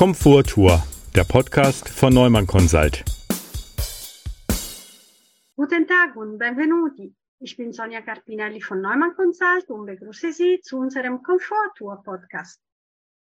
Komfort Tour, der Podcast von Neumann Consult. Guten Tag und benvenuti. Ich bin Sonja Carpinelli von Neumann Consult und begrüße Sie zu unserem Komfort Tour Podcast.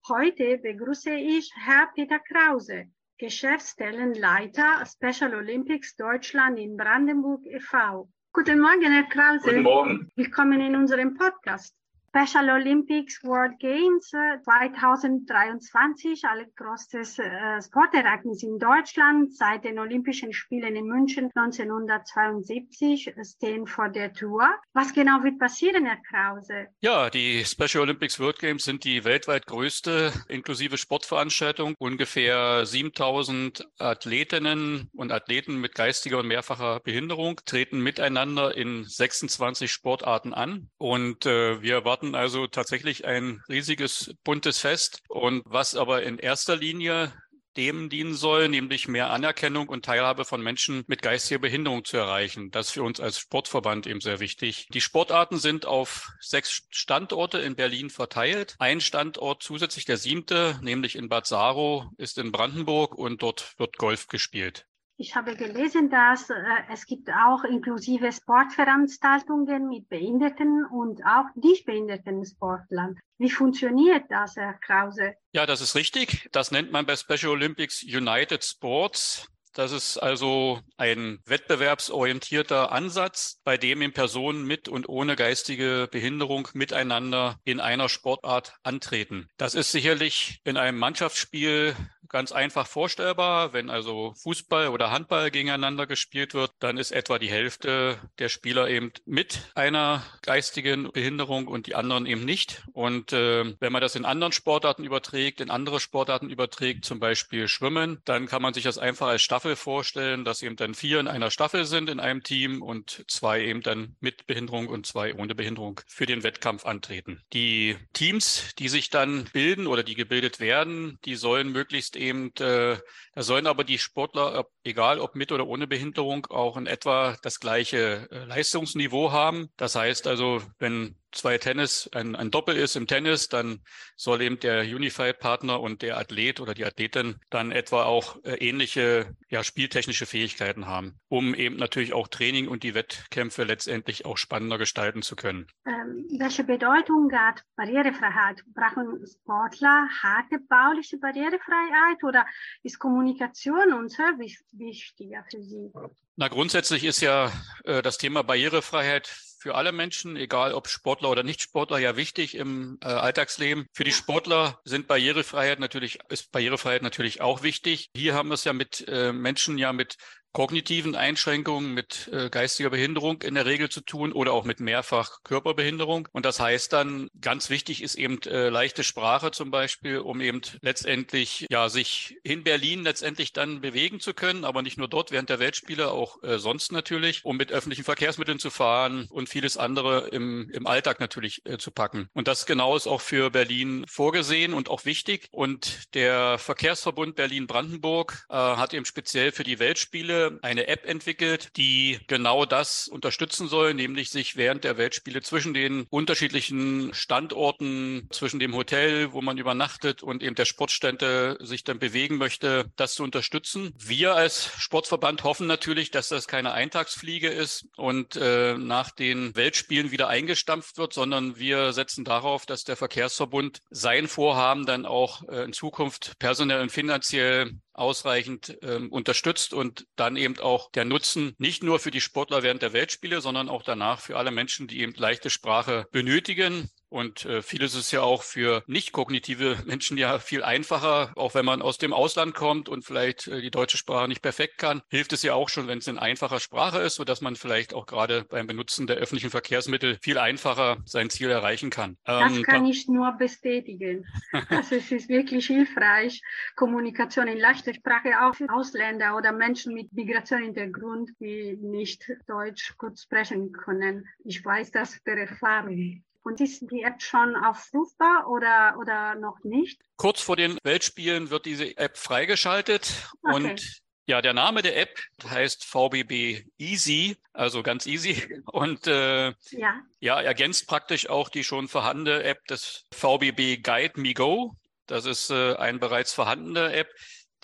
Heute begrüße ich Herr Peter Krause, Geschäftsstellenleiter Special Olympics Deutschland in Brandenburg e.V. Guten Morgen, Herr Krause. Guten Morgen. Willkommen in unserem Podcast. Special Olympics World Games 2023, alle größtes äh, Sportereignis in Deutschland seit den Olympischen Spielen in München 1972 stehen vor der Tour. Was genau wird passieren, Herr Krause? Ja, die Special Olympics World Games sind die weltweit größte inklusive Sportveranstaltung. Ungefähr 7000 Athletinnen und Athleten mit geistiger und mehrfacher Behinderung treten miteinander in 26 Sportarten an und äh, wir erwarten erwarten also tatsächlich ein riesiges buntes Fest und was aber in erster Linie dem dienen soll, nämlich mehr Anerkennung und Teilhabe von Menschen mit geistiger Behinderung zu erreichen. Das ist für uns als Sportverband eben sehr wichtig. Die Sportarten sind auf sechs Standorte in Berlin verteilt. Ein Standort zusätzlich, der siebte, nämlich in Bad Saro, ist in Brandenburg und dort wird Golf gespielt. Ich habe gelesen, dass äh, es gibt auch inklusive Sportveranstaltungen mit Behinderten und auch nicht behinderten Sportlern. Wie funktioniert das, Herr Krause? Ja, das ist richtig. Das nennt man bei Special Olympics United Sports. Das ist also ein wettbewerbsorientierter Ansatz, bei dem in Personen mit und ohne geistige Behinderung miteinander in einer Sportart antreten. Das ist sicherlich in einem Mannschaftsspiel ganz einfach vorstellbar. Wenn also Fußball oder Handball gegeneinander gespielt wird, dann ist etwa die Hälfte der Spieler eben mit einer geistigen Behinderung und die anderen eben nicht. Und äh, wenn man das in anderen Sportarten überträgt, in andere Sportarten überträgt, zum Beispiel Schwimmen, dann kann man sich das einfach als Staffel vorstellen, dass eben dann vier in einer Staffel sind in einem Team und zwei eben dann mit Behinderung und zwei ohne Behinderung für den Wettkampf antreten. Die Teams, die sich dann bilden oder die gebildet werden, die sollen möglichst eben, äh, da sollen aber die Sportler, egal ob mit oder ohne Behinderung, auch in etwa das gleiche äh, Leistungsniveau haben. Das heißt also, wenn zwei Tennis, ein, ein Doppel ist im Tennis, dann soll eben der Unified-Partner und der Athlet oder die Athletin dann etwa auch äh, ähnliche ja, spieltechnische Fähigkeiten haben, um eben natürlich auch Training und die Wettkämpfe letztendlich auch spannender gestalten zu können. Ähm, welche Bedeutung hat Barrierefreiheit? Brauchen Sportler harte bauliche Barrierefreiheit oder ist Kommunikation und Service wichtiger für sie? Na, grundsätzlich ist ja äh, das Thema Barrierefreiheit für alle Menschen, egal ob Sportler oder Nicht-Sportler, ja wichtig im äh, Alltagsleben. Für die Sportler sind Barrierefreiheit natürlich, ist Barrierefreiheit natürlich auch wichtig. Hier haben wir es ja mit äh, Menschen ja mit kognitiven Einschränkungen, mit äh, geistiger Behinderung in der Regel zu tun oder auch mit mehrfach Körperbehinderung. Und das heißt dann, ganz wichtig ist eben äh, leichte Sprache zum Beispiel, um eben letztendlich ja sich in Berlin letztendlich dann bewegen zu können, aber nicht nur dort während der Weltspiele, auch äh, sonst natürlich, um mit öffentlichen Verkehrsmitteln zu fahren und vieles andere im, im Alltag natürlich äh, zu packen. Und das genau ist auch für Berlin vorgesehen und auch wichtig. Und der Verkehrsverbund Berlin-Brandenburg äh, hat eben speziell für die Weltspiele eine App entwickelt, die genau das unterstützen soll, nämlich sich während der Weltspiele zwischen den unterschiedlichen Standorten, zwischen dem Hotel, wo man übernachtet und eben der Sportstätte sich dann bewegen möchte, das zu unterstützen. Wir als Sportverband hoffen natürlich, dass das keine Eintagsfliege ist und äh, nach den Weltspielen wieder eingestampft wird, sondern wir setzen darauf, dass der Verkehrsverbund sein Vorhaben dann auch äh, in Zukunft personell und finanziell ausreichend ähm, unterstützt und dann eben auch der Nutzen nicht nur für die Sportler während der Weltspiele, sondern auch danach für alle Menschen, die eben leichte Sprache benötigen, und äh, vieles ist ja auch für nicht kognitive Menschen ja viel einfacher. Auch wenn man aus dem Ausland kommt und vielleicht äh, die deutsche Sprache nicht perfekt kann, hilft es ja auch schon, wenn es in einfacher Sprache ist, sodass man vielleicht auch gerade beim Benutzen der öffentlichen Verkehrsmittel viel einfacher sein Ziel erreichen kann. Ähm, das kann ich nur bestätigen. also es ist wirklich hilfreich, Kommunikation in leichter Sprache auch für Ausländer oder Menschen mit Migrationshintergrund, die nicht Deutsch gut sprechen können. Ich weiß das per Erfahrung. Und ist die App schon aufrufbar oder, oder noch nicht? Kurz vor den Weltspielen wird diese App freigeschaltet okay. und ja, der Name der App heißt VBB Easy, also ganz easy und äh, ja. ja, ergänzt praktisch auch die schon vorhandene App des VBB Guide Me Go. Das ist äh, eine bereits vorhandene App,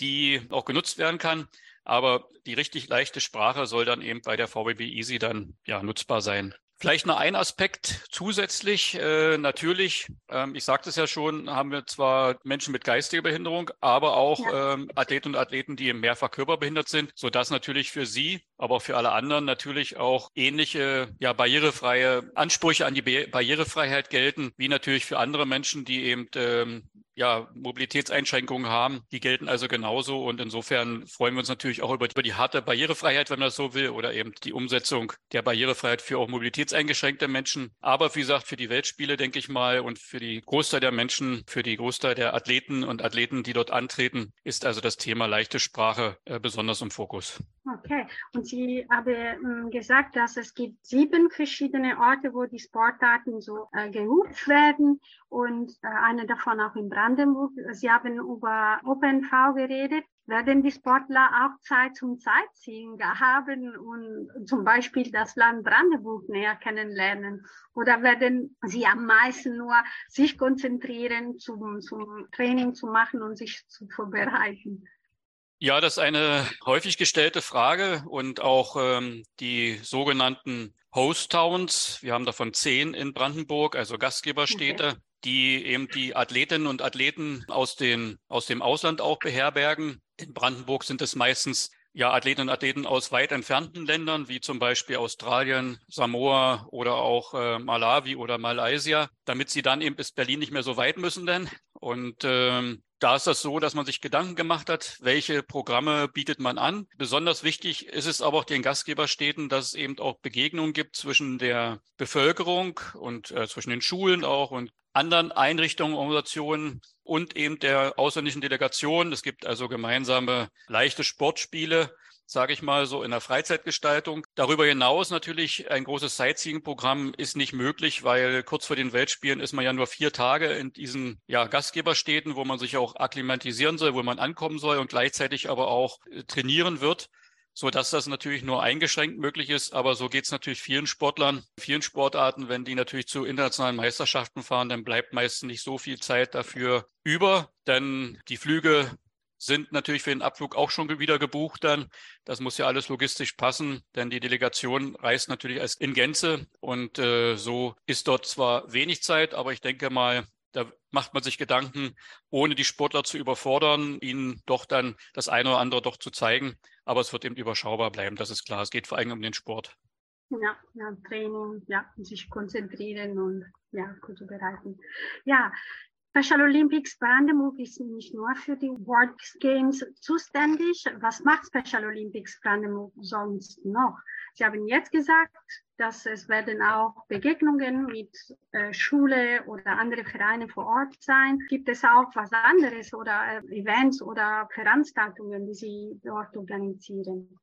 die auch genutzt werden kann. Aber die richtig leichte Sprache soll dann eben bei der VBB Easy dann ja nutzbar sein. Vielleicht noch ein Aspekt zusätzlich. Äh, natürlich, ähm, ich sagte es ja schon, haben wir zwar Menschen mit geistiger Behinderung, aber auch ja. ähm, Athleten und Athleten, die mehrfach körperbehindert sind, sodass natürlich für sie, aber auch für alle anderen natürlich auch ähnliche, ja, barrierefreie Ansprüche an die Be Barrierefreiheit gelten, wie natürlich für andere Menschen, die eben ähm, ja, Mobilitätseinschränkungen haben. Die gelten also genauso. Und insofern freuen wir uns natürlich auch über, über die harte Barrierefreiheit, wenn man das so will, oder eben die Umsetzung der Barrierefreiheit für auch mobilitätseingeschränkte Menschen. Aber wie gesagt, für die Weltspiele, denke ich mal, und für die Großteil der Menschen, für die Großteil der Athleten und Athleten, die dort antreten, ist also das Thema leichte Sprache äh, besonders im Fokus. Okay. Und Sie haben ähm, gesagt, dass es gibt sieben verschiedene Orte, wo die Sportarten so äh, geübt werden und äh, eine davon auch in Brandenburg. Sie haben über OpenV geredet. Werden die Sportler auch Zeit zum Sightseeing haben und zum Beispiel das Land Brandenburg näher kennenlernen? Oder werden sie am meisten nur sich konzentrieren, zum, zum Training zu machen und sich zu vorbereiten? Ja, das ist eine häufig gestellte Frage und auch ähm, die sogenannten Host Towns. Wir haben davon zehn in Brandenburg, also Gastgeberstädte, okay. die eben die Athletinnen und Athleten aus, den, aus dem Ausland auch beherbergen. In Brandenburg sind es meistens ja, Athletinnen und Athleten aus weit entfernten Ländern, wie zum Beispiel Australien, Samoa oder auch äh, Malawi oder Malaysia, damit sie dann eben bis Berlin nicht mehr so weit müssen denn. Und ähm, da ist das so, dass man sich Gedanken gemacht hat, welche Programme bietet man an. Besonders wichtig ist es aber auch den Gastgeberstädten, dass es eben auch Begegnungen gibt zwischen der Bevölkerung und äh, zwischen den Schulen auch und anderen Einrichtungen, Organisationen und eben der ausländischen Delegation. Es gibt also gemeinsame leichte Sportspiele sage ich mal, so in der Freizeitgestaltung. Darüber hinaus natürlich ein großes Sightseeing-Programm ist nicht möglich, weil kurz vor den Weltspielen ist man ja nur vier Tage in diesen ja, Gastgeberstädten, wo man sich auch akklimatisieren soll, wo man ankommen soll und gleichzeitig aber auch äh, trainieren wird so dass das natürlich nur eingeschränkt möglich ist. Aber so geht es natürlich vielen Sportlern, vielen Sportarten. Wenn die natürlich zu internationalen Meisterschaften fahren, dann bleibt meistens nicht so viel Zeit dafür über, denn die Flüge sind natürlich für den Abflug auch schon wieder gebucht dann. Das muss ja alles logistisch passen, denn die Delegation reist natürlich als in Gänze und äh, so ist dort zwar wenig Zeit, aber ich denke mal, da macht man sich Gedanken, ohne die Sportler zu überfordern, ihnen doch dann das eine oder andere doch zu zeigen. Aber es wird eben überschaubar bleiben, das ist klar. Es geht vor allem um den Sport. Ja, ja Training, ja, sich konzentrieren und ja, gut zu bereiten. Ja, Special Olympics Brandenburg ist nicht nur für die World Games zuständig. Was macht Special Olympics Brandenburg sonst noch? Sie haben jetzt gesagt, dass es werden auch Begegnungen mit äh, Schule oder andere Vereine vor Ort sein. Gibt es auch was anderes oder äh, Events oder Veranstaltungen, die Sie dort organisieren?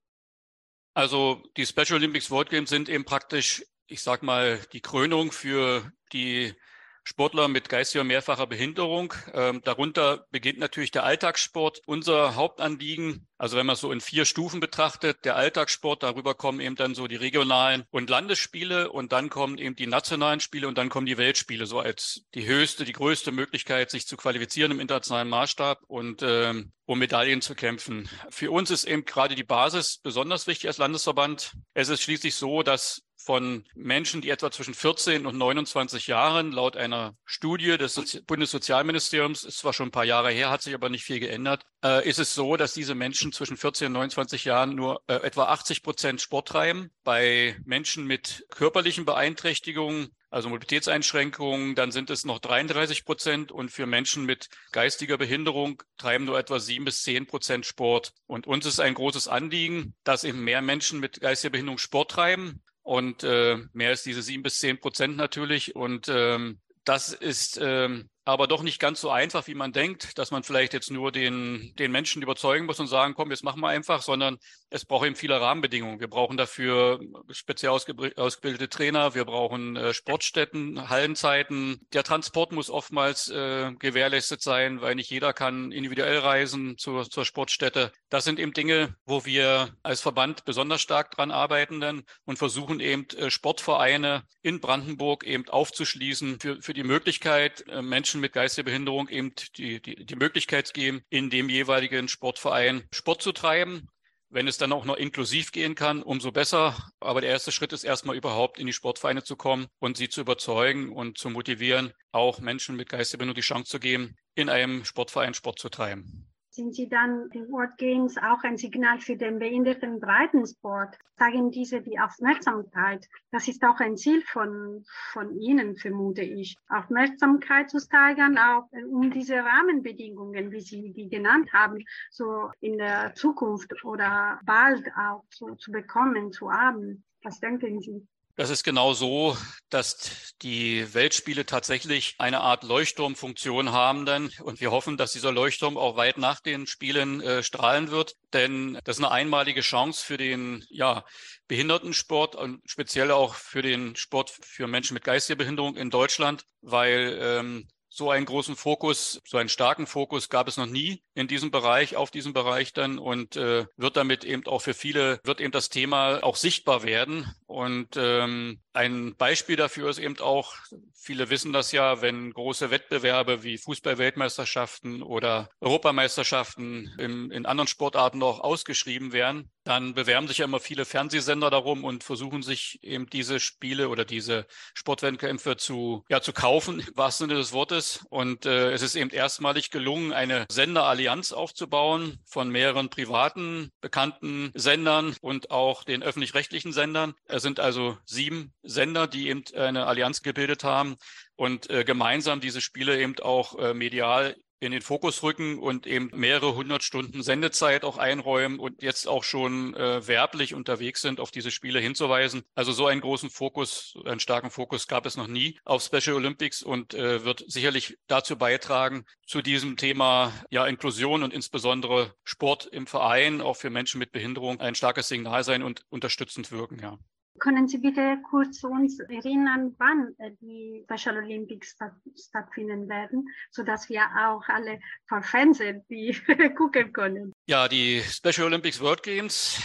Also die Special Olympics World Games sind eben praktisch, ich sag mal, die Krönung für die Sportler mit geistiger mehrfacher Behinderung. Ähm, darunter beginnt natürlich der Alltagssport. Unser Hauptanliegen, also wenn man so in vier Stufen betrachtet, der Alltagssport, darüber kommen eben dann so die regionalen und Landesspiele und dann kommen eben die nationalen Spiele und dann kommen die Weltspiele, so als die höchste, die größte Möglichkeit, sich zu qualifizieren im internationalen Maßstab und ähm, um Medaillen zu kämpfen. Für uns ist eben gerade die Basis besonders wichtig als Landesverband. Es ist schließlich so, dass von Menschen, die etwa zwischen 14 und 29 Jahren, laut einer Studie des Sozi Bundessozialministeriums, ist zwar schon ein paar Jahre her, hat sich aber nicht viel geändert, äh, ist es so, dass diese Menschen zwischen 14 und 29 Jahren nur äh, etwa 80 Prozent Sport treiben. Bei Menschen mit körperlichen Beeinträchtigungen also Mobilitätseinschränkungen, dann sind es noch 33 Prozent und für Menschen mit geistiger Behinderung treiben nur etwa sieben bis zehn Prozent Sport. Und uns ist ein großes Anliegen, dass eben mehr Menschen mit geistiger Behinderung Sport treiben. Und äh, mehr ist diese sieben bis zehn Prozent natürlich. Und ähm, das ist ähm, aber doch nicht ganz so einfach, wie man denkt, dass man vielleicht jetzt nur den, den Menschen überzeugen muss und sagen, komm, jetzt machen wir einfach, sondern es braucht eben viele Rahmenbedingungen. Wir brauchen dafür speziell ausgebildete Trainer, wir brauchen äh, Sportstätten, Hallenzeiten. Der Transport muss oftmals äh, gewährleistet sein, weil nicht jeder kann individuell reisen zur, zur Sportstätte. Das sind eben Dinge, wo wir als Verband besonders stark dran arbeiten dann und versuchen eben äh, Sportvereine in Brandenburg eben aufzuschließen für, für die Möglichkeit, äh, Menschen Menschen mit geistiger Behinderung eben die, die, die Möglichkeit geben, in dem jeweiligen Sportverein Sport zu treiben. Wenn es dann auch noch inklusiv gehen kann, umso besser. Aber der erste Schritt ist erstmal überhaupt in die Sportvereine zu kommen und sie zu überzeugen und zu motivieren, auch Menschen mit geistiger Behinderung die Chance zu geben, in einem Sportverein Sport zu treiben sind Sie dann die Wortgains auch ein Signal für den behinderten Breitensport? Zeigen diese die Aufmerksamkeit? Das ist auch ein Ziel von, von Ihnen, vermute ich. Aufmerksamkeit zu steigern, auch äh, um diese Rahmenbedingungen, wie Sie die genannt haben, so in der Zukunft oder bald auch so zu bekommen, zu haben. Was denken Sie? Das ist genau so, dass die Weltspiele tatsächlich eine Art Leuchtturmfunktion haben dann. Und wir hoffen, dass dieser Leuchtturm auch weit nach den Spielen äh, strahlen wird. Denn das ist eine einmalige Chance für den ja, Behindertensport und speziell auch für den Sport für Menschen mit geistiger Behinderung in Deutschland, weil ähm, so einen großen Fokus, so einen starken Fokus gab es noch nie in diesem Bereich, auf diesem Bereich dann und äh, wird damit eben auch für viele, wird eben das Thema auch sichtbar werden. Und ähm, ein Beispiel dafür ist eben auch, viele wissen das ja, wenn große Wettbewerbe wie Fußball-Weltmeisterschaften oder Europameisterschaften in, in anderen Sportarten noch ausgeschrieben werden, dann bewerben sich ja immer viele Fernsehsender darum und versuchen sich eben diese Spiele oder diese Sportwettkämpfe zu, ja, zu kaufen, im wahrsten Sinne des Wortes. Und äh, es ist eben erstmalig gelungen, eine Senderallianz aufzubauen von mehreren privaten, bekannten Sendern und auch den öffentlich-rechtlichen Sendern. Es sind also sieben Sender, die eben eine Allianz gebildet haben und äh, gemeinsam diese Spiele eben auch äh, medial in den Fokus rücken und eben mehrere hundert Stunden Sendezeit auch einräumen und jetzt auch schon äh, werblich unterwegs sind, auf diese Spiele hinzuweisen. Also so einen großen Fokus, einen starken Fokus gab es noch nie auf Special Olympics und äh, wird sicherlich dazu beitragen, zu diesem Thema ja Inklusion und insbesondere Sport im Verein, auch für Menschen mit Behinderung, ein starkes Signal sein und unterstützend wirken, ja. Können Sie bitte kurz uns erinnern, wann äh, die Special Olympics stattfinden werden, sodass wir auch alle vor Fernsehen die gucken können? Ja, die Special Olympics World Games,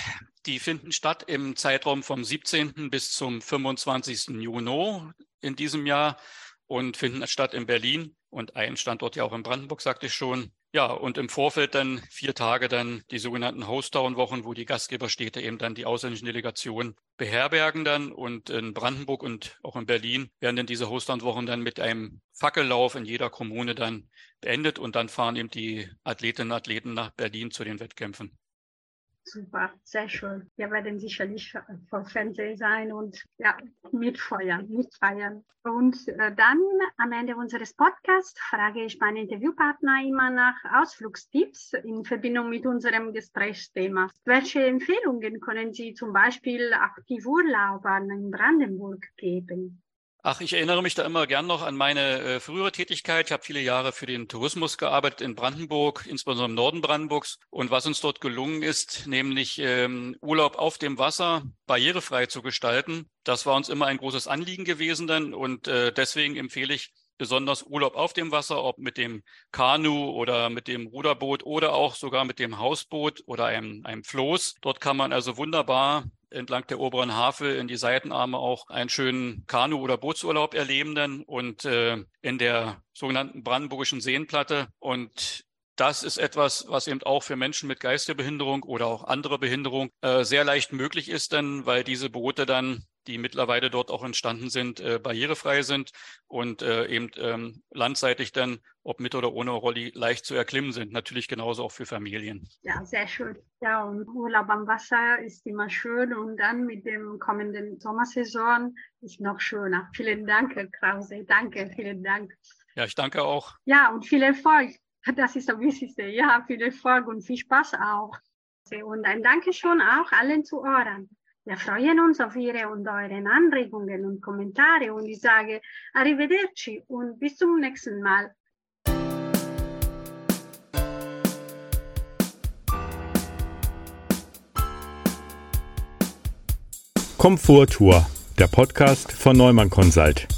die finden statt im Zeitraum vom 17. bis zum 25. Juni in diesem Jahr und finden statt in Berlin und ein Standort ja auch in Brandenburg, sagte ich schon. Ja, und im Vorfeld dann vier Tage dann die sogenannten Host-Town-Wochen, wo die Gastgeberstädte eben dann die ausländischen Delegationen beherbergen dann. Und in Brandenburg und auch in Berlin werden dann diese Host-Town-Wochen dann mit einem Fackellauf in jeder Kommune dann beendet und dann fahren eben die Athletinnen und Athleten nach Berlin zu den Wettkämpfen. Super, sehr schön. Wir werden sicherlich vor Fernsehen sein und ja, mitfeuern, mitfeiern. Und äh, dann am Ende unseres Podcasts frage ich meinen Interviewpartner immer nach Ausflugstipps in Verbindung mit unserem Gesprächsthema. Welche Empfehlungen können Sie zum Beispiel Aktivurlaubern in Brandenburg geben? Ach, ich erinnere mich da immer gern noch an meine äh, frühere Tätigkeit. Ich habe viele Jahre für den Tourismus gearbeitet in Brandenburg, insbesondere im Norden Brandenburgs. Und was uns dort gelungen ist, nämlich ähm, Urlaub auf dem Wasser barrierefrei zu gestalten, das war uns immer ein großes Anliegen gewesen dann. Und äh, deswegen empfehle ich besonders Urlaub auf dem Wasser, ob mit dem Kanu oder mit dem Ruderboot oder auch sogar mit dem Hausboot oder einem, einem Floß. Dort kann man also wunderbar entlang der oberen Havel in die Seitenarme auch einen schönen Kanu- oder Bootsurlaub erleben dann und äh, in der sogenannten brandenburgischen Seenplatte. Und das ist etwas, was eben auch für Menschen mit Geisterbehinderung oder auch andere Behinderung äh, sehr leicht möglich ist, denn weil diese Boote dann die mittlerweile dort auch entstanden sind, äh, barrierefrei sind und äh, eben ähm, landseitig dann, ob mit oder ohne Rolli, leicht zu erklimmen sind. Natürlich genauso auch für Familien. Ja, sehr schön. Ja, und Urlaub am Wasser ist immer schön und dann mit dem kommenden Sommersaison ist noch schöner. Vielen Dank, Herr Krause. Danke, vielen Dank. Ja, ich danke auch. Ja, und viel Erfolg. Das ist das Wichtigste. Ja, viel Erfolg und viel Spaß auch. Und ein Dankeschön auch allen Zuhörern. Wir freuen uns auf Ihre und euren Anregungen und Kommentare und ich sage Arrivederci und bis zum nächsten Mal. Komforttour, der Podcast von Neumann Consult.